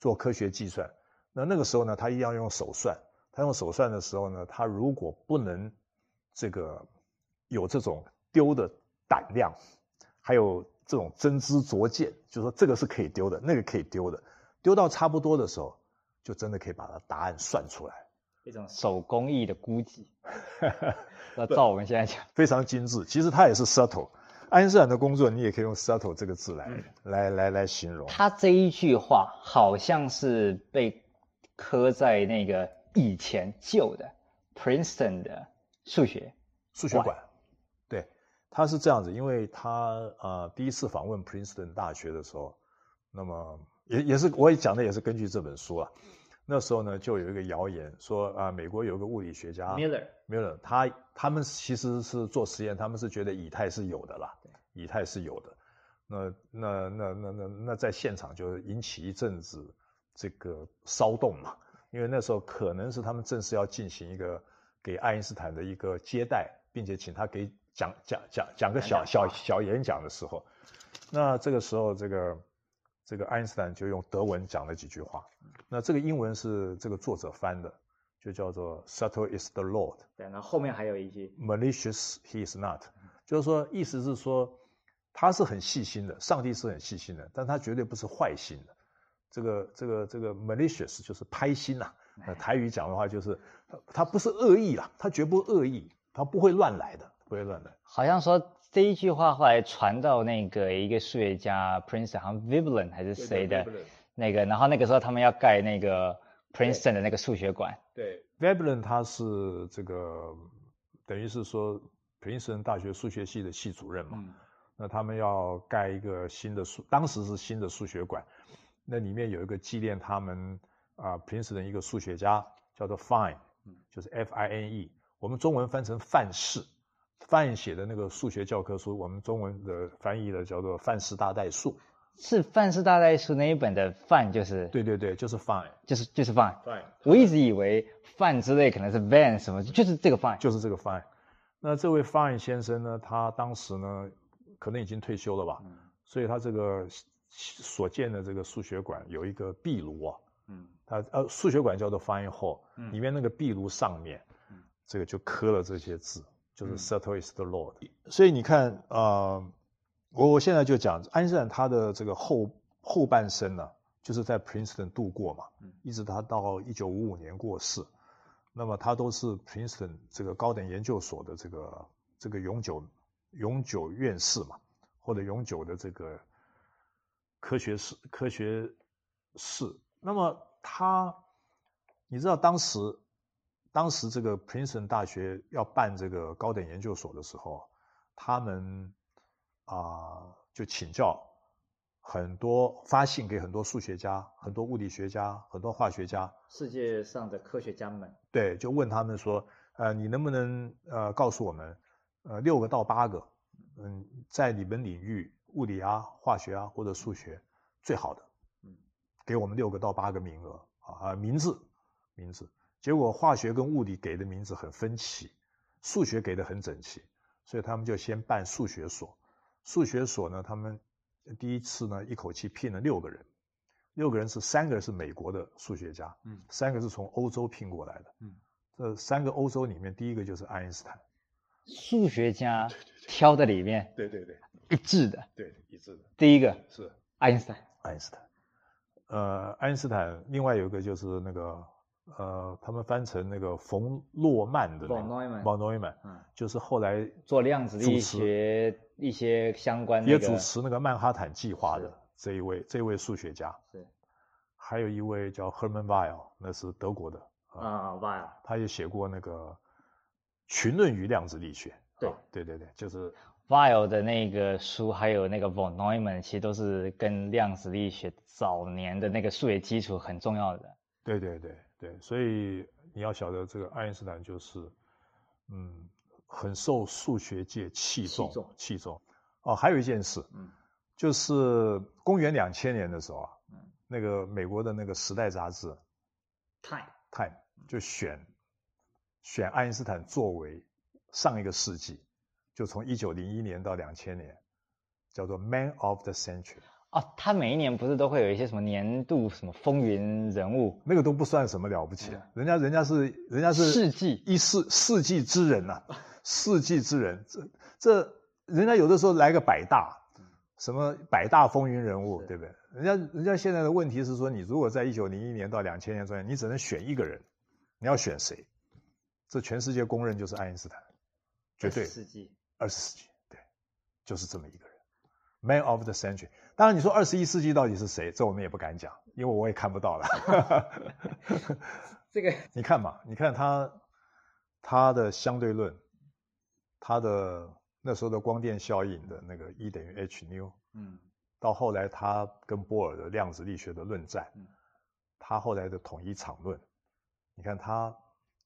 做科学计算。那那个时候呢，他一样用手算。他用手算的时候呢，他如果不能这个有这种丢的胆量，还有这种真知灼见，就是说这个是可以丢的，那个可以丢的，丢到差不多的时候，就真的可以把它答案算出来。一种手工艺的估计，[laughs] 那照我们现在讲，非常精致。其实它也是 subtle。爱因斯坦的工作，你也可以用 subtle 这个字来、嗯、来来来形容。他这一句话好像是被刻在那个以前旧的 Princeton 的数学数学馆。对，他是这样子，因为他呃第一次访问 Princeton 大学的时候，那么也也是我也讲的也是根据这本书啊。那时候呢，就有一个谣言说啊，美国有个物理学家 Miller，Miller，他他们其实是做实验，他们是觉得以太是有的啦，以太是有的。那那那那那那在现场就引起一阵子这个骚动嘛，因为那时候可能是他们正式要进行一个给爱因斯坦的一个接待，并且请他给讲讲讲讲个小小小演讲的时候，那这个时候这个。这个爱因斯坦就用德文讲了几句话，那这个英文是这个作者翻的，就叫做 “Subtle is the Lord”。对，那后面还有一句 “Malicious he is not”，就是说意思是说他是很细心的，上帝是很细心的，但他绝对不是坏心的。这个这个这个 “malicious” 就是拍心呐，那台语讲的话就是他他不是恶意啦，他绝不恶意，他不会乱来的，不会乱来。好像说。这一句话后来传到那个一个数学家 Princeton，好像 Veblen 还是谁的那个，然后那个时候他们要盖那个 Princeton 的那个数学馆。对，Veblen 他是这个等于是说 Princeton 大学数学系的系主任嘛，嗯、那他们要盖一个新的数，当时是新的数学馆，那里面有一个纪念他们啊 Princeton 一个数学家叫做 Fine，就是 F I N E，我们中文翻成范式。范写的那个数学教科书，我们中文的翻译的叫做《范式大代数》，是《范式大代数》那一本的范，就是对对对，就是 fine，就是就是 fine。fine。我一直以为范之类可能是 van 什么，就是这个 fine，就是这个 fine。那这位 fine 先生呢，他当时呢可能已经退休了吧，嗯、所以他这个所建的这个数学馆有一个壁炉啊，嗯，他呃数学馆叫做 fine hall，嗯，里面那个壁炉上面，嗯，这个就刻了这些字。就是 Subtle is the Lord，嗯、所以你看啊、呃，我我现在就讲爱因斯坦他的这个后后半生呢、啊，就是在 Princeton 度过嘛，一直他到一九五五年过世，那么他都是 Princeton 这个高等研究所的这个这个永久永久院士嘛，或者永久的这个科学士科学士，那么他你知道当时。当时这个 Princeton 大学要办这个高等研究所的时候，他们啊、呃、就请教很多，发信给很多数学家、很多物理学家、很多化学家，世界上的科学家们，对，就问他们说，呃，你能不能呃告诉我们，呃，六个到八个，嗯，在你们领域物理啊、化学啊或者数学最好的，嗯，给我们六个到八个名额啊，名字，名字。结果化学跟物理给的名字很分歧，数学给的很整齐，所以他们就先办数学所。数学所呢，他们第一次呢一口气聘了六个人，六个人是三个人是美国的数学家，嗯，三个是从欧洲聘过来的，嗯，这三个欧洲里面第一个就是爱因斯坦，数学家挑的里面，对对对，一致的，对一致的，第一个是。爱因斯坦，爱因斯坦，呃，爱因斯坦另外有一个就是那个呃，他们翻成那个冯诺曼的，von Neumann，von Neumann，嗯，就是后来做量子力学一些相关的，也主持那个曼哈坦计划的。这一位，这位数学家是，还有一位叫 Hermann Weyl，那是德国的啊，Weyl，他也写过那个《群论与量子力学》。对，啊、对对对，就是 Weyl 的那个书，还有那个 von Neumann，其实都是跟量子力学早年的那个数学基础很重要的。对对对对，所以你要晓得，这个爱因斯坦就是，嗯，很受数学界器重器重。器重哦，还有一件事，嗯。就是公元两千年的时候啊，那个美国的那个《时代》杂志，Time Time 就选选爱因斯坦作为上一个世纪，就从一九零一年到两千年，叫做 Man of the Century。哦，他每一年不是都会有一些什么年度什么风云人物？那个都不算什么了不起，人家人家是人家是世纪一世世纪之人呐，世纪之人，这这人家有的时候来个百大。什么百大风云人物，对不对？人家人家现在的问题是说，你如果在一九零一年到两千年之间，你只能选一个人，你要选谁？这全世界公认就是爱因斯坦，绝对。二十世纪，二十世纪，对，就是这么一个人，Man of the Century。当然，你说二十一世纪到底是谁？这我们也不敢讲，因为我也看不到了。[laughs] 这个，[laughs] 你看嘛，你看他他的相对论，他的。那时候的光电效应的那个 E 等于 h 妞，嗯，到后来他跟波尔的量子力学的论战，嗯，他后来的统一场论，你看他，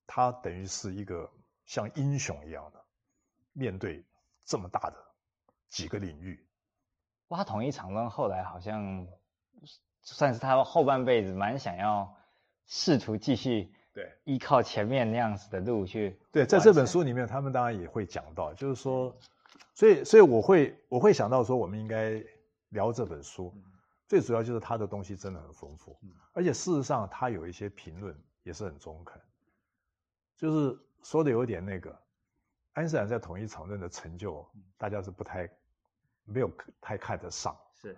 他等于是一个像英雄一样的面对这么大的几个领域。哇，统一场论后来好像算是他后半辈子蛮想要试图继续。对，依靠前面那样子的路去。对，在这本书里面，他们当然也会讲到，就是说，所以，所以我会，我会想到说，我们应该聊这本书，最主要就是他的东西真的很丰富，而且事实上，他有一些评论也是很中肯，就是说的有点那个，爱因斯坦在统一场论的成就，大家是不太没有太看得上。是，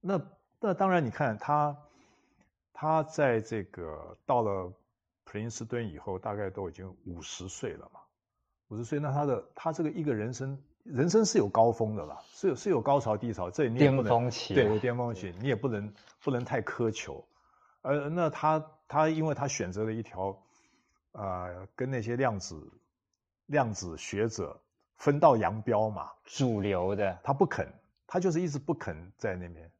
那那当然，你看他，他在这个到了。普林斯顿以后大概都已经五十岁了嘛，五十岁，那他的他这个一个人生，人生是有高峰的啦，是有是有高潮低潮，这你也不能巅峰期，对，有巅峰期，你也不能不能太苛求，呃，那他他因为他选择了一条，啊、呃，跟那些量子量子学者分道扬镳嘛，主流的，他不肯，他就是一直不肯在那边，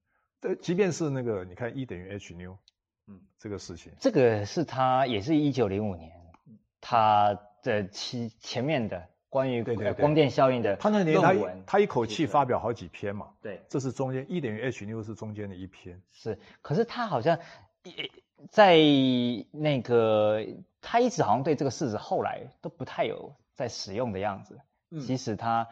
对，即便是那个你看 E 等于 h 妞。嗯，这个事情，这个是他也是一九零五年，他的其前面的关于对对光电效应的，他那年他他一口气发表好几篇嘛，对，这是中间 E 等于 h 妞是中间的一篇，是，可是他好像在那个他一直好像对这个式子后来都不太有在使用的样子，嗯，即使他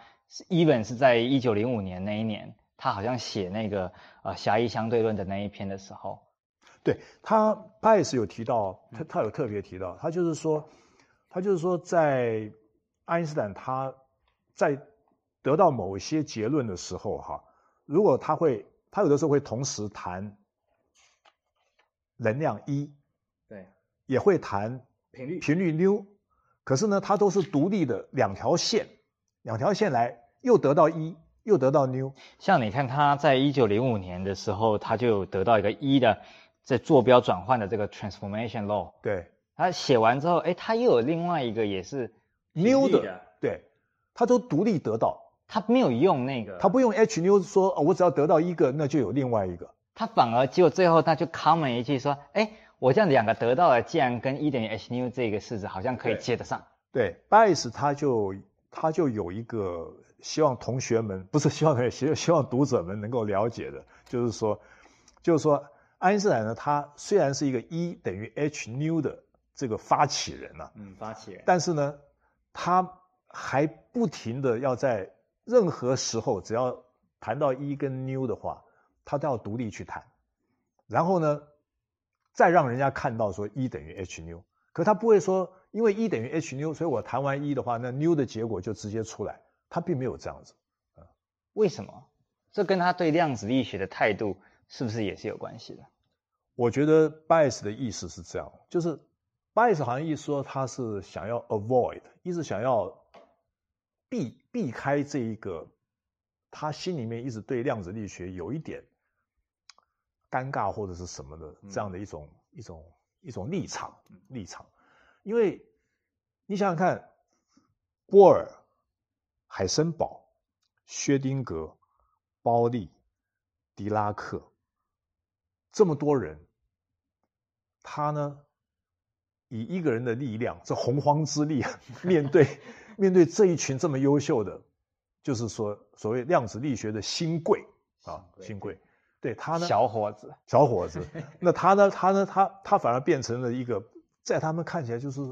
even 是在一九零五年那一年，他好像写那个呃狭义相对论的那一篇的时候。对他，他也是有提到，他他有特别提到，他就是说，他就是说，在爱因斯坦他在得到某一些结论的时候，哈，如果他会，他有的时候会同时谈能量一对，也会谈频率。频率 nu，可是呢，它都是独立的两条线，两条线来又得到一又得到 nu。像你看他在一九零五年的时候，他就得到一个一的。在坐标转换的这个 transformation law，对，他写完之后，哎，他又有另外一个也是 nu 的，对，他都独立得到，他没有用那个，他不用 h nu 说，哦，我只要得到一个，那就有另外一个，他反而就最后他就 comment 一句说，哎，我这样两个得到了，既然跟一等于 h nu 这个式子好像可以接得上，对，Bayes 他就他就有一个希望同学们不是希望同学希希望读者们能够了解的，就是说，就是说。爱因斯坦呢，他虽然是一个 E 等于 h nu 的这个发起人呐、啊，嗯，发起人，但是呢，他还不停的要在任何时候，只要谈到 E 跟 nu 的话，他都要独立去谈，然后呢，再让人家看到说 E 等于 h 妞，可他不会说因为 E 等于 h 妞，所以我谈完 E 的话，那妞的结果就直接出来，他并没有这样子啊。为什么？这跟他对量子力学的态度是不是也是有关系的？我觉得 Bayes 的意思是这样，就是 Bayes 好像一说他是想要 avoid，一直想要避避开这一个，他心里面一直对量子力学有一点尴尬或者是什么的这样的一种、嗯、一种一种立场立场，因为你想想看，波尔、海森堡、薛丁格、包利、狄拉克，这么多人，他呢，以一个人的力量，这洪荒之力，[laughs] 面对面对这一群这么优秀的，就是说所谓量子力学的新贵啊，新贵，对他呢，小伙子，小伙子，[laughs] 那他呢，他呢，他他反而变成了一个，在他们看起来就是，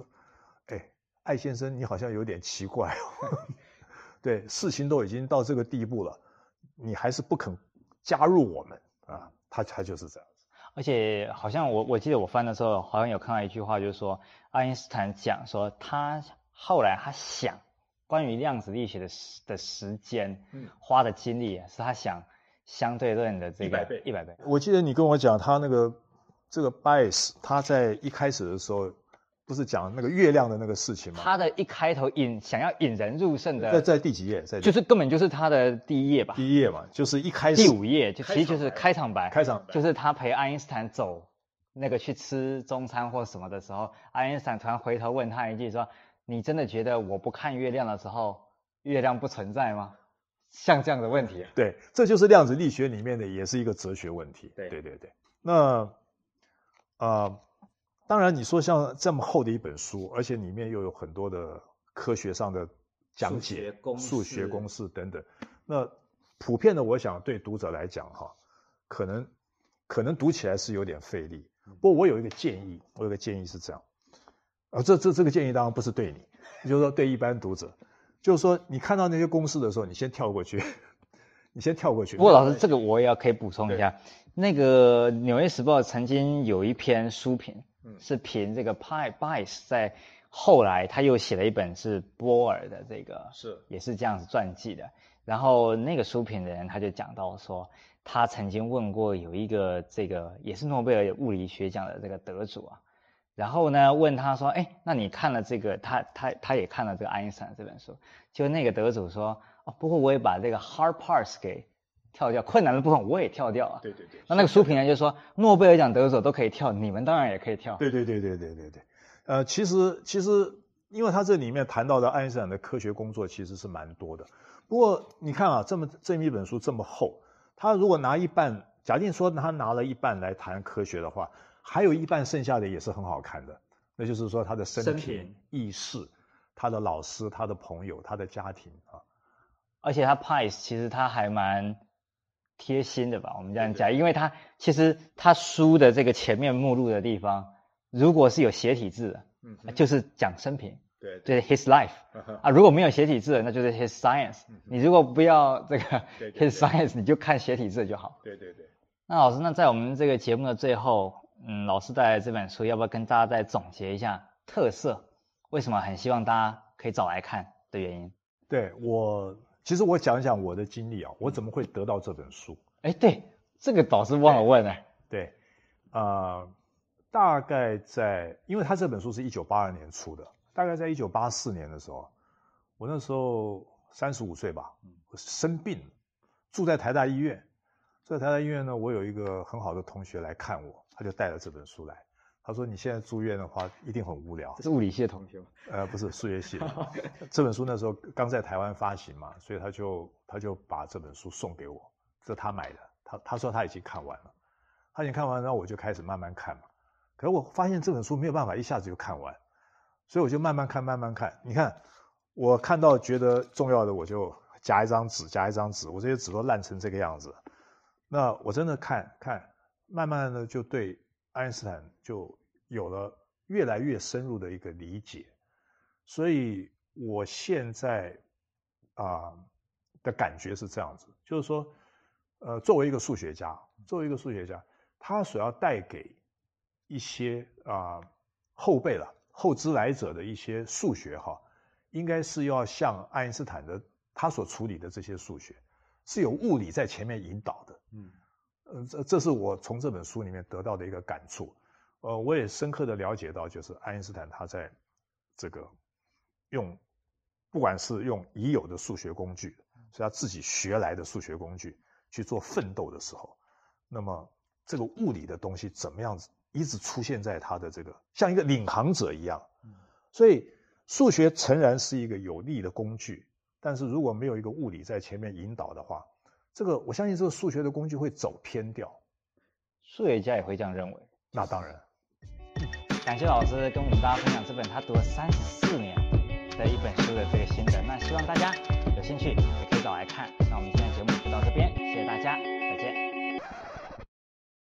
哎，艾先生，你好像有点奇怪哦。[laughs] 对，事情都已经到这个地步了，你还是不肯加入我们啊？他他就是这样子。而且好像我我记得我翻的时候，好像有看到一句话，就是说爱因斯坦讲说，他后来他想关于量子力学的时的时间，嗯，花的精力是他想相对论的这个一百倍一百倍。我记得你跟我讲他那个这个 Bayes，他在一开始的时候。不是讲那个月亮的那个事情吗？他的一开头引想要引人入胜的，在在第几页？在就是根本就是他的第一页吧？第一页嘛，就是一开始第五页，就其实就是开场白。开场白就是他陪爱因斯坦走那个去吃中餐或什么的时候，爱因斯坦突然回头问他一句说：“你真的觉得我不看月亮的时候，月亮不存在吗？”像这样的问题。对，这就是量子力学里面的，也是一个哲学问题。对对对对。那啊。呃当然，你说像这么厚的一本书，而且里面又有很多的科学上的讲解、数学公式等等，那普遍的，我想对读者来讲，哈，可能可能读起来是有点费力。不过我有一个建议，我有个建议是这样，啊，这这这个建议当然不是对你，就是说对一般读者，就是说你看到那些公式的时候，你先跳过去，你先跳过去。不过老师，这个我也要可以补充一下，那个《纽约时报》曾经有一篇书评。是评这个 Bayes 在后来他又写了一本是波尔的这个是也是这样子传记的，然后那个书评的人他就讲到说，他曾经问过有一个这个也是诺贝尔物理学奖的这个得主啊，然后呢问他说，哎，那你看了这个他他他也看了这个爱因斯坦这本书，就那个得主说，哦，不过我也把这个 hard parts 给。跳掉困难的部分我也跳掉啊。对对对。那那个书评呢就说，诺贝尔奖得主都可以跳，你们当然也可以跳。对对对对对对对。呃，其实其实，因为他这里面谈到的爱因斯坦的科学工作其实是蛮多的。不过你看啊，这么这么一本书这么厚，他如果拿一半，假定说他拿了一半来谈科学的话，还有一半剩下的也是很好看的。那就是说他的生平、軼事，他的老师、他的朋友、他的家庭啊。而且他 Pies 其实他还蛮。贴心的吧，我们这样讲，因为他其实他书的这个前面目录的地方，如果是有斜体字的，嗯，就是讲生平，对，对，就是 his life [laughs] 啊，如果没有斜体字的，那就是 his science。你如果不要这个 [laughs] his science，你就看斜体字就好。对对对。那老师，那在我们这个节目的最后，嗯，老师带来这本书，要不要跟大家再总结一下特色？为什么很希望大家可以早来看的原因？对我。其实我讲一讲我的经历啊，我怎么会得到这本书？哎，对，这个导师忘了问了。对，啊、呃，大概在，因为他这本书是一九八二年出的，大概在一九八四年的时候，我那时候三十五岁吧，生病，住在台大医院，住在台大医院呢，我有一个很好的同学来看我，他就带了这本书来。他说：“你现在住院的话，一定很无聊。”这是物理系的同学吗？[laughs] 呃，不是，数学系的。[laughs] 这本书那时候刚在台湾发行嘛，所以他就他就把这本书送给我，这是他买的。他他说他已经看完了，他已经看完，然后我就开始慢慢看嘛。可是我发现这本书没有办法一下子就看完，所以我就慢慢看，慢慢看。你看，我看到觉得重要的，我就夹一张纸，夹一张纸，我这些纸都烂成这个样子。那我真的看看，慢慢的就对。爱因斯坦就有了越来越深入的一个理解，所以我现在啊、的感觉是这样子，就是说，呃，作为一个数学家，作为一个数学家，他所要带给一些啊、后辈了、后知来者的一些数学哈，应该是要像爱因斯坦的他所处理的这些数学，是有物理在前面引导的。嗯，呃，这这是我从这本书里面得到的一个感触。呃，我也深刻的了解到，就是爱因斯坦他在这个用，不管是用已有的数学工具，是他自己学来的数学工具去做奋斗的时候，那么。这个物理的东西怎么样子一直出现在他的这个像一个领航者一样，所以数学诚然是一个有力的工具，但是如果没有一个物理在前面引导的话，这个我相信这个数学的工具会走偏掉。数学家也会这样认为。那当然。感谢老师跟我们大家分享这本他读了三十四年的一本书的这个心得，那希望大家有兴趣也可以找来看。那我们今天的节目就到这边，谢谢大家，再见。